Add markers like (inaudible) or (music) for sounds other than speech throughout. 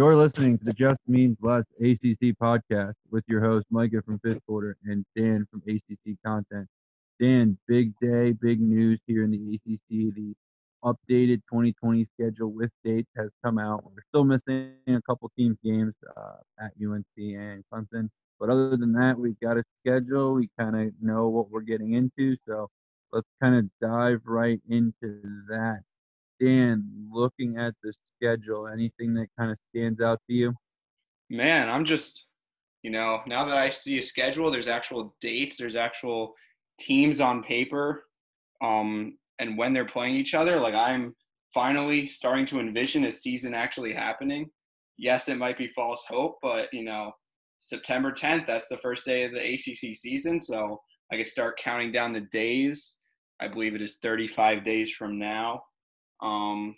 You're listening to the Just Means Less ACC podcast with your host, Micah from Fifth Quarter and Dan from ACC Content. Dan, big day, big news here in the ACC. The updated 2020 schedule with dates has come out. We're still missing a couple teams games uh, at UNC and Clemson. But other than that, we've got a schedule. We kind of know what we're getting into. So let's kind of dive right into that. Dan, looking at the schedule, anything that kind of stands out to you? Man, I'm just, you know, now that I see a schedule, there's actual dates, there's actual teams on paper, um, and when they're playing each other. Like I'm finally starting to envision a season actually happening. Yes, it might be false hope, but you know, September 10th, that's the first day of the ACC season, so I can start counting down the days. I believe it is 35 days from now. Um,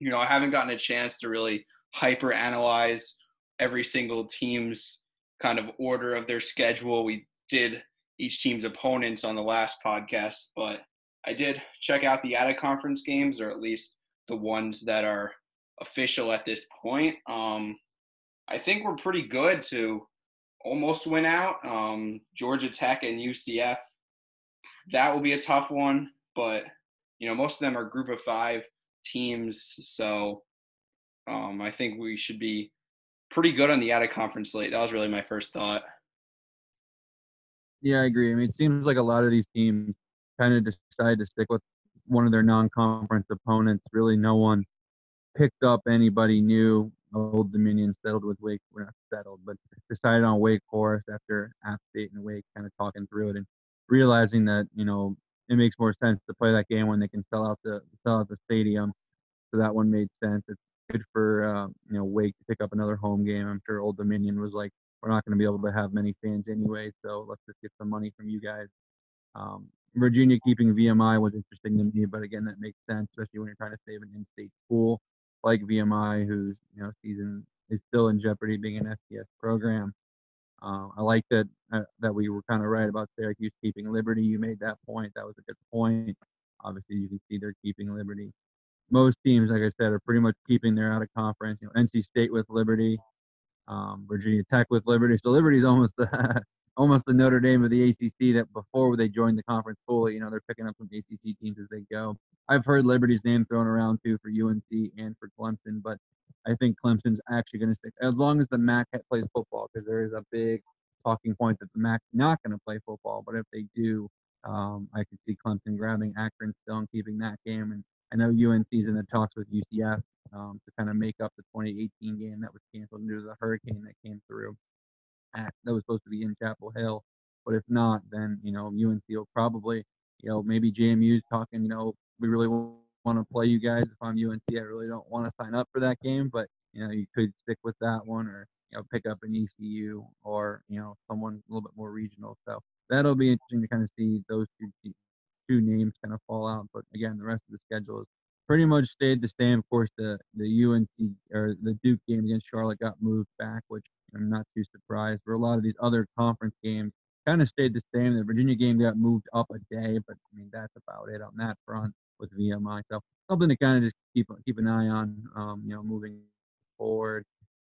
you know, I haven't gotten a chance to really hyper analyze every single team's kind of order of their schedule. We did each team's opponents on the last podcast, but I did check out the out of conference games, or at least the ones that are official at this point. Um, I think we're pretty good to almost win out. Um, Georgia Tech and UCF, that will be a tough one, but you know most of them are group of five teams, so um, I think we should be pretty good on the out of conference slate. That was really my first thought. Yeah, I agree. I mean, it seems like a lot of these teams kind of decided to stick with one of their non-conference opponents. Really, no one picked up anybody new. Old Dominion settled with Wake. We're not settled, but decided on Wake Forest after App State and Wake kind of talking through it and realizing that you know it makes more sense to play that game when they can sell out the sell out the stadium. So that one made sense. It's good for uh, you know Wake to pick up another home game. I'm sure Old Dominion was like, we're not going to be able to have many fans anyway, so let's just get some money from you guys. Um, Virginia keeping VMI was interesting to me, but again, that makes sense, especially when you're trying to save an in-state school like VMI, whose you know season is still in jeopardy being an FCS program. Uh, I like that uh, that we were kind of right about Syracuse keeping Liberty. You made that point. That was a good point. Obviously, you can see they're keeping Liberty. Most teams, like I said, are pretty much keeping their out of conference. You know, NC State with Liberty, um, Virginia Tech with Liberty. So Liberty's almost the (laughs) almost the Notre Dame of the ACC. That before they joined the conference fully, you know, they're picking up some ACC teams as they go. I've heard Liberty's name thrown around too for UNC and for Clemson, but I think Clemson's actually going to stick as long as the MAC plays football because there is a big talking point that the MAC's not going to play football. But if they do, um, I could see Clemson grabbing Akron still and keeping that game. And I know UNC's in the talks with UCF um, to kind of make up the 2018 game that was canceled due to the hurricane that came through. At, that was supposed to be in Chapel Hill. But if not, then you know UNC will probably, you know, maybe JMU's talking. You know, we really want to play you guys. If I'm UNC, I really don't want to sign up for that game, but you know, you could stick with that one or you know, pick up an ECU or you know, someone a little bit more regional. So that'll be interesting to kind of see those two two names kind of fall out. But again, the rest of the schedule is pretty much stayed the same. Of course, the the UNC or the Duke game against Charlotte got moved back, which I'm not too surprised. For a lot of these other conference games, kind of stayed the same. The Virginia game got moved up a day, but I mean that's about it on that front with VMI. So something to kind of just keep keep an eye on, um, you know, moving forward.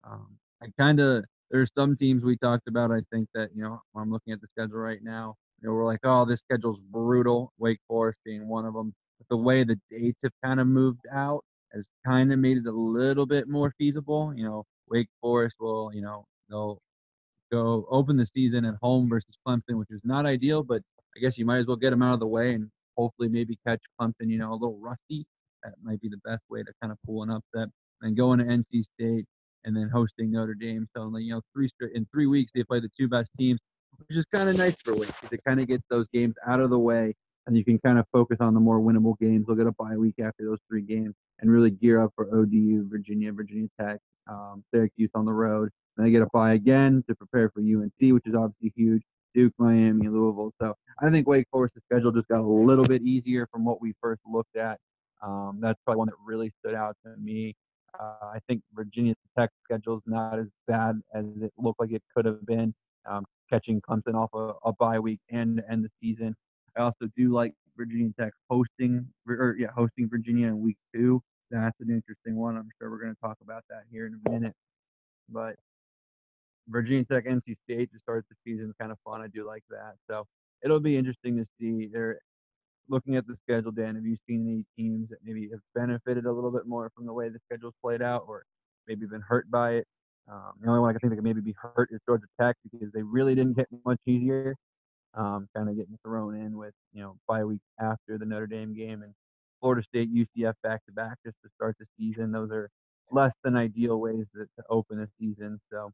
Um, I kind of there's some teams we talked about. I think that you know I'm looking at the schedule right now. You know, we're like, oh, this schedule's brutal. Wake Forest being one of them. But the way the dates have kind of moved out has kind of made it a little bit more feasible. You know, Wake Forest will, you know, they'll go open the season at home versus Clemson, which is not ideal, but I guess you might as well get them out of the way and hopefully maybe catch Clemson, you know, a little rusty. That might be the best way to kind of pull an upset. And going to NC State and then hosting Notre Dame. So you know, three in three weeks they play the two best teams, which is kind of nice for Wake because it kind of gets those games out of the way, and you can kind of focus on the more winnable games. Look at a bye week after those three games and really gear up for ODU, Virginia, Virginia Tech, um, Syracuse on the road. And they get a bye again to prepare for UNC, which is obviously huge. Duke, Miami, Louisville. So I think Wake Forest's schedule just got a little bit easier from what we first looked at. Um, that's probably one that really stood out to me. Uh, I think Virginia Tech schedule is not as bad as it looked like it could have been. Um, catching Clemson off a, a bye week and end the season. I also do like Virginia Tech hosting or yeah hosting Virginia in week two. that's an interesting one. I'm sure we're going to talk about that here in a minute. But Virginia Tech, NC State to start the season kind of fun. I do like that. So it'll be interesting to see. They're looking at the schedule, Dan. Have you seen any teams that maybe have benefited a little bit more from the way the schedule's played out, or maybe been hurt by it? Um, the only one I can think that could maybe be hurt is Georgia Tech because they really didn't get much easier. Um, kind of getting thrown in with you know by a week after the Notre Dame game and Florida State, UCF back to back just to start the season. Those are less than ideal ways to, to open the season. So,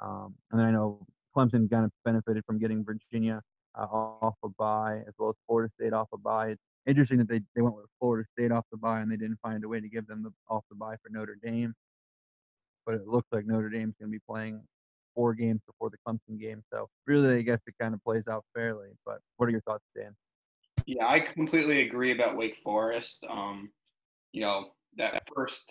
um, and I know Clemson kind of benefited from getting Virginia uh, off a bye as well as Florida State off a bye. It's interesting that they, they went with Florida State off the bye and they didn't find a way to give them the off the bye for Notre Dame. But it looks like Notre Dame's going to be playing four games before the Clemson game. So really, I guess it kind of plays out fairly. But what are your thoughts, Dan? Yeah, I completely agree about Wake Forest. Um, you know, that first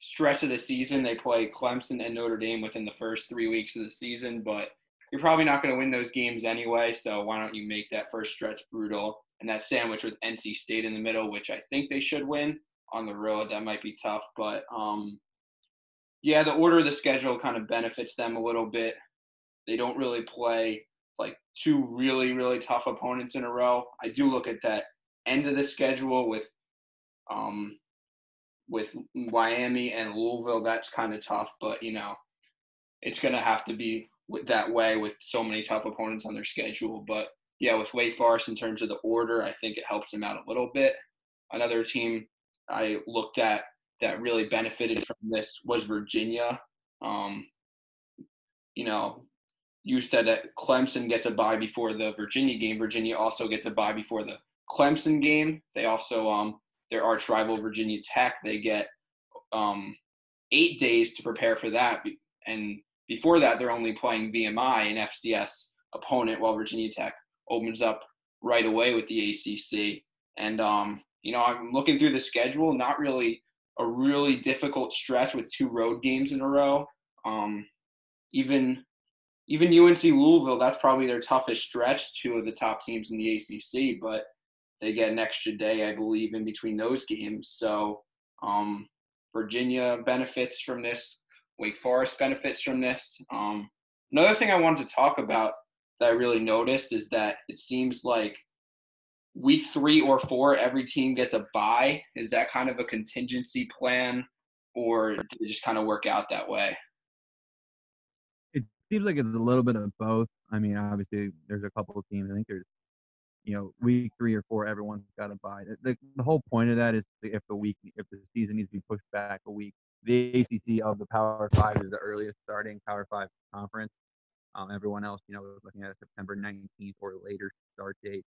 stretch of the season, they play Clemson and Notre Dame within the first three weeks of the season, but you're probably not going to win those games anyway. So why don't you make that first stretch brutal? And that sandwich with NC State in the middle, which I think they should win on the road, that might be tough. But um, yeah, the order of the schedule kind of benefits them a little bit. They don't really play like two really really tough opponents in a row. I do look at that end of the schedule with um with Miami and Louisville. That's kind of tough, but you know it's gonna have to be that way with so many tough opponents on their schedule. But yeah, with Wake Forest in terms of the order, I think it helps them out a little bit. Another team I looked at that really benefited from this was Virginia. Um, you know, you said that Clemson gets a bye before the Virginia game. Virginia also gets a bye before the Clemson game. They also um their arch rival Virginia Tech. They get um eight days to prepare for that, and before that they're only playing VMI, an FCS opponent, while Virginia Tech opens up right away with the ACC. And um you know I'm looking through the schedule, not really a really difficult stretch with two road games in a row. Um, even even UNC Louisville, that's probably their toughest stretch, two of the top teams in the ACC, but they get an extra day, I believe, in between those games. So um, Virginia benefits from this. Wake Forest benefits from this. Um, another thing I wanted to talk about that I really noticed is that it seems like week three or four, every team gets a bye. Is that kind of a contingency plan, or did it just kind of work out that way? It seems like it's a little bit of both. I mean, obviously, there's a couple of teams. I think there's, you know, week three or four, everyone's got a buy. The, the whole point of that is if the week, if the season needs to be pushed back a week, the ACC of the Power Five is the earliest starting Power Five conference. Um, everyone else, you know, was looking at a September 19th or later start date.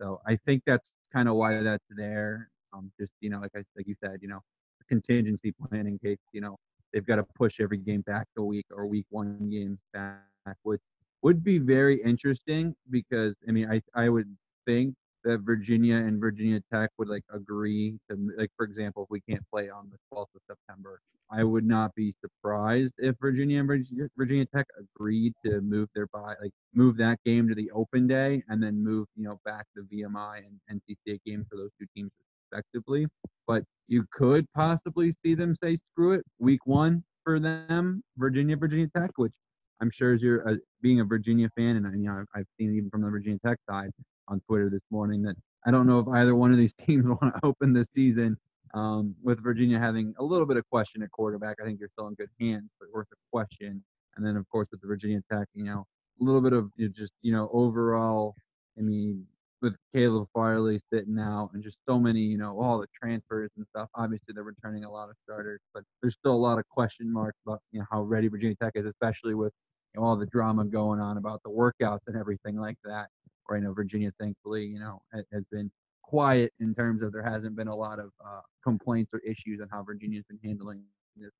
So I think that's kind of why that's there. Um, just you know, like I like you said, you know, contingency plan in case you know they've got to push every game back a week or week one games back, which would be very interesting because I mean I I would think that Virginia and Virginia Tech would like agree to like for example if we can't play on the 12th of September I would not be surprised if Virginia and Virginia Tech agreed to move their bye like move that game to the open day and then move you know back the VMI and NC State game for those two teams respectively. But you could possibly see them say, screw it, week one for them, Virginia, Virginia Tech, which I'm sure as you're uh, being a Virginia fan, and you know I've seen even from the Virginia Tech side on Twitter this morning that I don't know if either one of these (laughs) teams want to open the season um, with Virginia having a little bit of question at quarterback. I think you're still in good hands, but worth a question. And then of course with the Virginia Tech, you know, a little bit of you know, just you know overall. I mean, with Caleb Farley sitting out and just so many, you know, all the transfers and stuff. Obviously, they're returning a lot of starters, but there's still a lot of question marks about you know how ready Virginia Tech is, especially with you know, all the drama going on about the workouts and everything like that. Right now, Virginia, thankfully, you know, has been quiet in terms of there hasn't been a lot of uh, complaints or issues on how Virginia's been handling this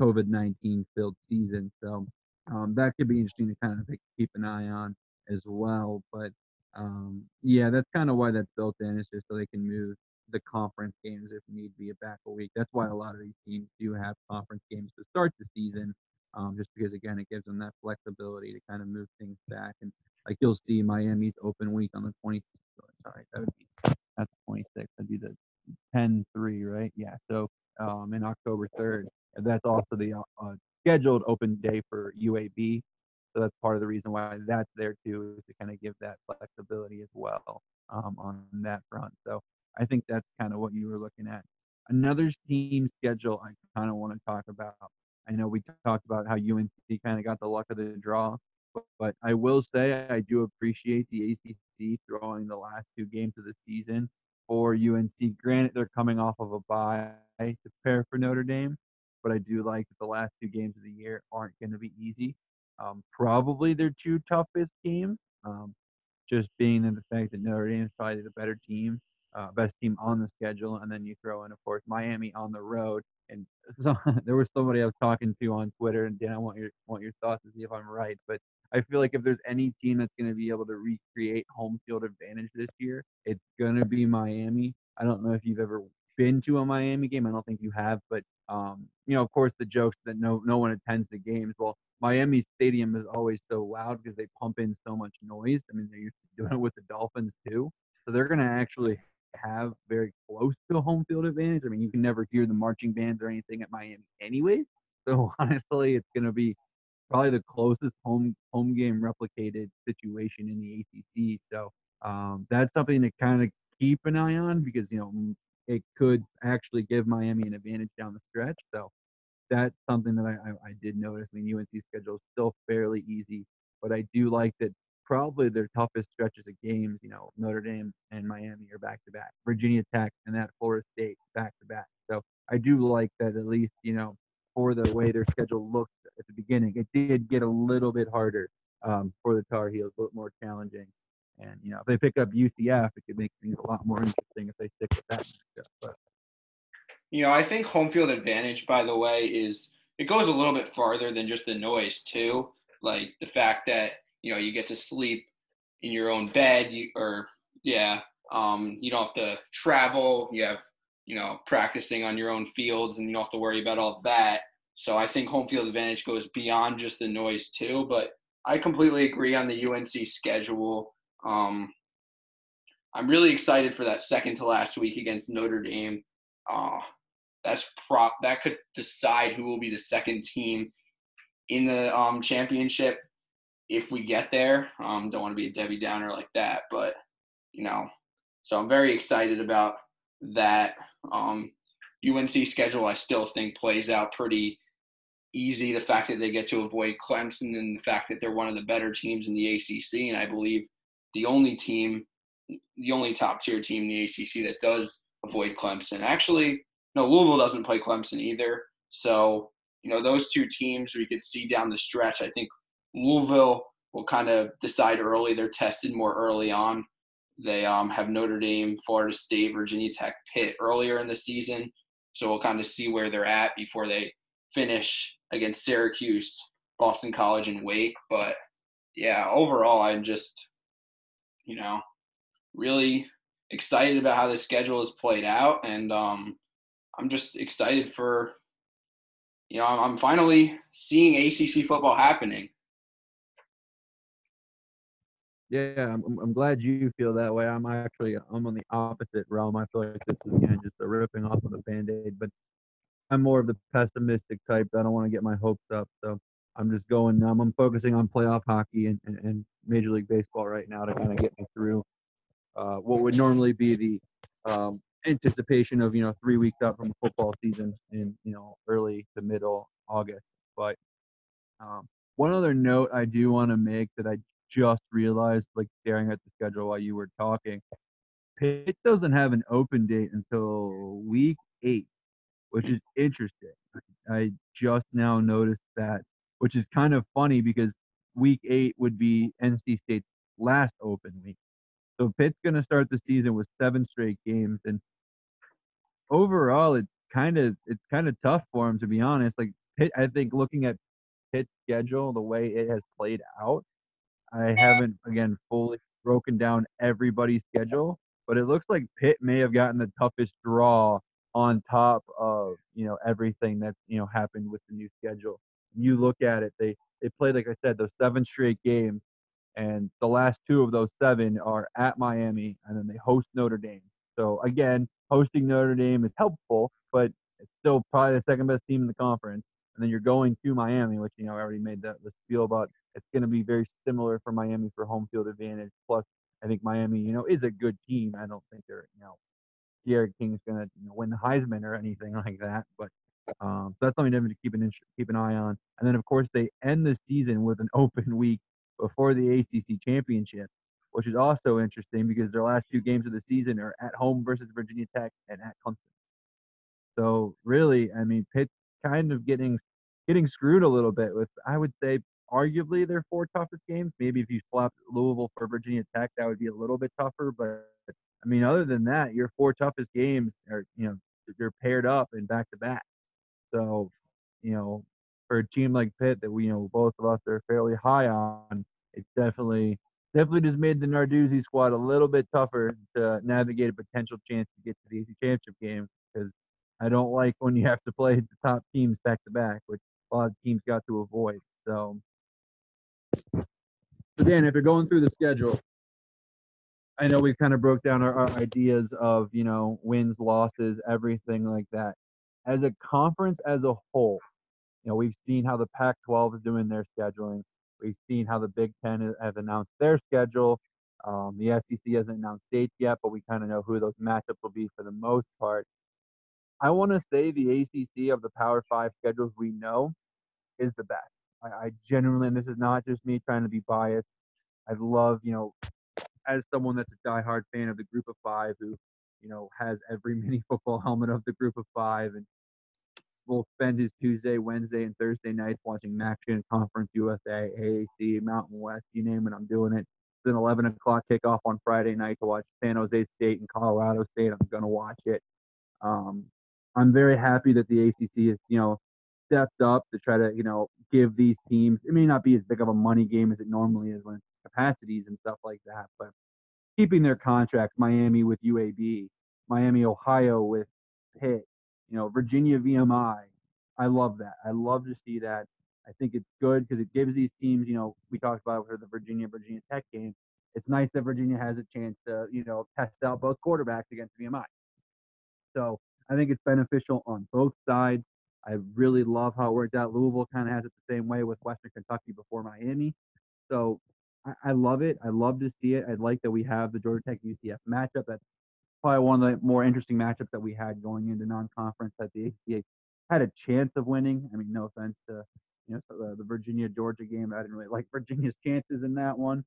COVID-19 filled season. So um, that could be interesting to kind of keep an eye on as well. But um, yeah, that's kind of why that's built in. It's just so they can move the conference games if need be back a week. That's why a lot of these teams do have conference games to start the season, um, just because again it gives them that flexibility to kind of move things back. And like you'll see, Miami's open week on the 20. Sorry, that would be that's 26. That'd be the 10-3, right? Yeah. So um, in October 3rd, that's also the uh, scheduled open day for UAB. So that's part of the reason why that's there too, is to kind of give that flexibility as well um, on that front. So I think that's kind of what you were looking at. Another team schedule I kind of want to talk about. I know we talked about how UNC kind of got the luck of the draw, but, I will say I do appreciate the ACC throwing the last two games of the season for UNC. Granted, they're coming off of a bye to prepare for Notre Dame, but I do like that the last two games of the year aren't going to be easy. Um, probably their two toughest games, um, just being in the fact that Notre Dame is probably the better team uh, best team on the schedule, and then you throw in, of course, Miami on the road. And so, (laughs) there was somebody I was talking to on Twitter, and Dan, I want your want your thoughts to see if I'm right. But I feel like if there's any team that's going to be able to recreate home field advantage this year, it's going to be Miami. I don't know if you've ever been to a Miami game. I don't think you have, but um, you know, of course, the jokes that no no one attends the games. Well, Miami Stadium is always so loud because they pump in so much noise. I mean, they're used to doing it with the Dolphins too. So they're going to actually have very close to a home field advantage. I mean, you can never hear the marching bands or anything at Miami, anyways. So (laughs) honestly, it's going to be probably the closest home home game replicated situation in the ACC. So um, that's something to kind of keep an eye on because you know it could actually give Miami an advantage down the stretch. So that's something that I, I, I did notice. I mean, UNC schedule is still fairly easy, but I do like that probably their toughest stretches of games. You know, Notre Dame and Miami are back to back. Virginia Tech and that Florida State back to back. So I do like that at least you know for the way their schedule looked at the beginning, it did get a little bit harder um, for the Tar Heels, a little more challenging. And you know, if they pick up UCF, it could make things a lot more interesting if they stick with that. But you know, I think home field advantage, by the way, is it goes a little bit farther than just the noise too. Like the fact that you know you get to sleep in your own bed you or yeah um, you don't have to travel you have you know practicing on your own fields and you don't have to worry about all that so i think home field advantage goes beyond just the noise too but i completely agree on the unc schedule um, i'm really excited for that second to last week against notre dame uh, that's prop that could decide who will be the second team in the um, championship if we get there. Um, don't want to be a Debbie Downer like that, but you know, so I'm very excited about that. Um, UNC schedule, I still think plays out pretty easy. The fact that they get to avoid Clemson and the fact that they're one of the better teams in the ACC, and I believe the only team, the only top tier team in the ACC that does avoid Clemson. Actually, no, Louisville doesn't play Clemson either. So, you know, those two teams we could see down the stretch. I think Louisville will kind of decide early. They're tested more early on. They um, have Notre Dame, Florida State, Virginia Tech, Pitt earlier in the season. So we'll kind of see where they're at before they finish against Syracuse, Boston College, and Wake. But yeah, overall, I'm just, you know, really excited about how the schedule is played out. And um, I'm just excited for, you know, I'm finally seeing ACC football happening. Yeah, I'm, I'm glad you feel that way. I'm actually I'm on the opposite realm. I feel like this is again just a ripping off of the but I'm more of the pessimistic type. I don't want to get my hopes up, so I'm just going. Um, I'm focusing on playoff hockey and, and, and Major League Baseball right now to kind of get me through uh, what would normally be the um, anticipation of you know three weeks out from the football season in you know early to middle August. But um, one other note I do want to make that I just realized, like staring at the schedule while you were talking, Pitt doesn't have an open date until week eight, which is interesting. I just now noticed that, which is kind of funny because week eight would be NC State's last open week. So Pitt's going to start the season with seven straight games, and overall, it's kind of it's kind of tough for him to be honest. Like Pitt, I think looking at Pitt's schedule, the way it has played out, I haven't again fully broken down everybody's schedule, but it looks like Pitt may have gotten the toughest draw on top of you know everything that's you know happened with the new schedule. You look at it, they they played like I said those seven straight games, and the last two of those seven are at Miami, and then they host Notre Dame. So again, hosting Notre Dame is helpful, but It's still probably the second best team in the conference. And then you're going to Miami, which you know I already made that the spiel about. It's going to be very similar for Miami for home field advantage. Plus, I think Miami, you know, is a good team. I don't think they're, you know, Pierre King's going to you know, win the Heisman or anything (laughs) like that. But um, so that's something to keep an keep an eye on. And then of course they end the season with an (laughs) open week before the ACC championship, which is also interesting because their last two games of the season are at home versus Virginia Tech and at Clemson. So really, I mean, Pitt's kind of getting getting screwed a little bit with I would say arguably their four toughest games. Maybe if you flop Louisville for Virginia Tech, that would be a little bit tougher. But I mean, other than that, your four toughest games are you know they're paired up and back to back. So you know, for a team like Pitt that we you know both of us are fairly high on, it's definitely definitely just made the Narduzzi squad a little bit tougher to navigate a potential chance to get to the ACC championship game because I don't like when you have to play the top teams back to back, which a lot of teams got to avoid. So, (laughs) but Dan, if you're going through the schedule, I know we kind of broke down our, our ideas of you know wins, losses, everything like that. As a conference as a whole, you know we've seen how the Pac-12 is doing their scheduling. We've seen how the Big Ten has announced their schedule. Um, the SEC hasn't announced dates yet, but we kind of know who those matchups will be for the most part. I want to say the ACC of the Power Five schedules we know is the best. I, I genuinely, and this is not just me trying to be biased. I love, you know, as someone that's a diehard fan of the Group of Five, who, you know, has every (laughs) mini football helmet of the Group of Five, and will spend his Tuesday, Wednesday, and Thursday nights watching MACtion Conference USA, AAC, Mountain West, you name it, I'm doing it. It's an 11 o'clock kickoff on Friday night to watch San Jose State and Colorado State. I'm going to watch it. Um, I'm very happy that the ACC has, you know, stepped up to try to, you know, give these teams. It may not be as big of a money game as it normally is when capacities and stuff like that, but keeping their contracts, Miami with UAB, Miami, Ohio with Pitt, you know, Virginia VMI. I love that. I love to see that. I think it's good because it gives these teams, you know, we talked about for the Virginia Virginia Tech game. It's nice that Virginia has a chance to, you know, test out both quarterbacks against VMI. So I think it's beneficial on both sides. I really love how it worked out. Louisville kind of has it the same way with Western Kentucky before Miami. So I, love it. I love to see it. I like that we have the Georgia Tech UCF matchup. That's probably one of the more interesting matchups that we had going into non-conference that the ACA had a chance of winning. I mean, no offense to you know the, the Virginia Georgia game. I didn't really (laughs) like Virginia's chances in that one.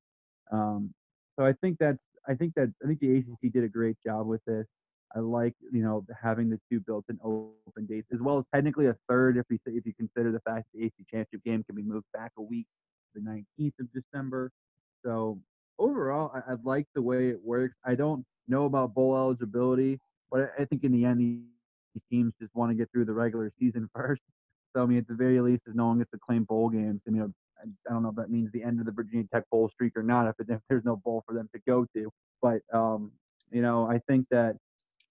Um, so I think that's I think that I think the ACC did a great job with this. I like you know having the two built-in open dates as well as technically a third if you if you consider the fact the ACC championship game can be moved back a week, to the 19th of December. So overall, I, I like the way it works. I don't know about bowl eligibility, but I think in the end, these teams just want to get through the regular season (laughs) first. So I mean, at the very least, if no one gets to claim bowl games, I mean, I, I don't know if that means the end of the Virginia Tech bowl streak or not. If, it, (laughs) if there's no bowl for them to go to, but um, you know, I think that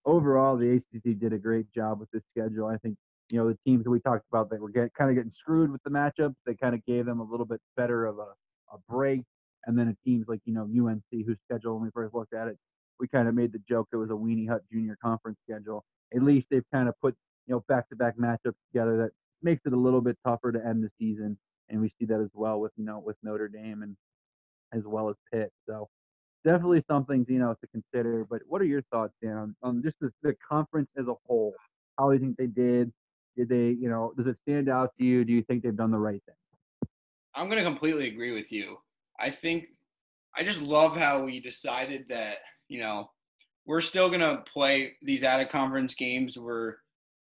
overall the ACC did a great job with this schedule. I think you know the teams that we talked about that were get, kind of getting screwed with the matchups, they kind of gave them a little bit better of a, a break. And then teams like you know UNC, whose schedule when we first looked at it we kind of made the joke it was a Weenie Hut Junior Conference schedule. At least they've kind of put you know back-to-back matchups together that makes it a little bit tougher to end the season, and we see that as well with you know with Notre Dame and as well as Pitt. So definitely something you know to consider. But what are your thoughts, Dan, on, on just the, the conference as a whole? How do you think they did? Did they, you know, does it stand out to you? Do you think they've done the right thing? I'm going to completely agree with you. I think I just love how we decided that you know, we're still gonna play these out of conference games. We're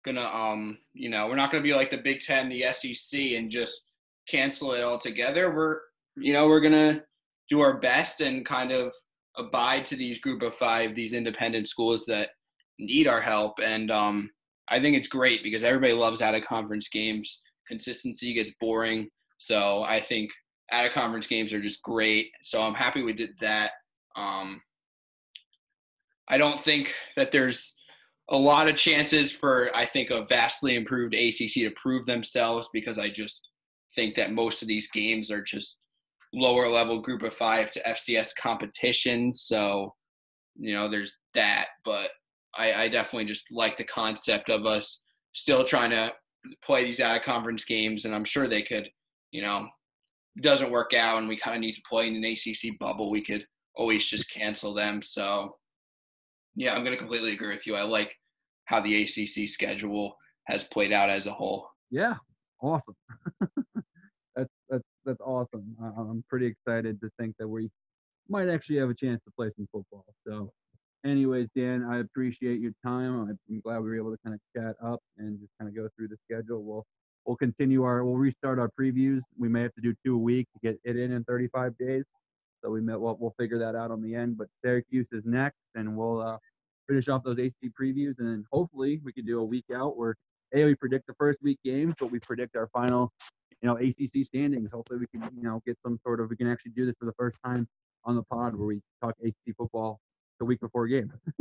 gonna, um, you know, we're not gonna be like the Big Ten, the SEC, and just cancel it altogether. We're, you know, we're gonna do our best and kind of abide to these group of five, these independent schools that need our help. And um, I think it's great because everybody loves out of conference games. Consistency gets boring. So I think out of conference games are just great. So I'm happy we did that. Um, I don't think that there's a lot of chances for I think a vastly improved ACC to prove themselves because I just think that most of these games are just lower level group of five to FCS competition. So, you know, there's that, but I, I definitely just like the concept of us still trying to play these out of conference games, and I'm sure they could, you know, doesn't work out and we kind of need to play in an ACC bubble, we could always just cancel them. So, yeah, I'm going to completely agree with you. I like how the ACC schedule has played out as a whole. Yeah, awesome. (laughs) that's that's that's awesome. I'm pretty excited to think that we might actually have a chance to play some football. So, anyways, Dan, I appreciate your time. I'm glad we were able to kind of chat up and just kind of go through the schedule. We'll we'll continue our we'll restart our previews. We may have to do two a week to get it in in 35 days. So we may we'll, we'll figure that out on the end. But Syracuse is next, and we'll uh, finish off those ACC previews, and then hopefully we can do a week out where a we predict the first week games, but we predict our final, you know, ACC standings. Hopefully we can you know get some sort of we can actually do this for the first time on the pod where we talk ACC football the week before game. (laughs)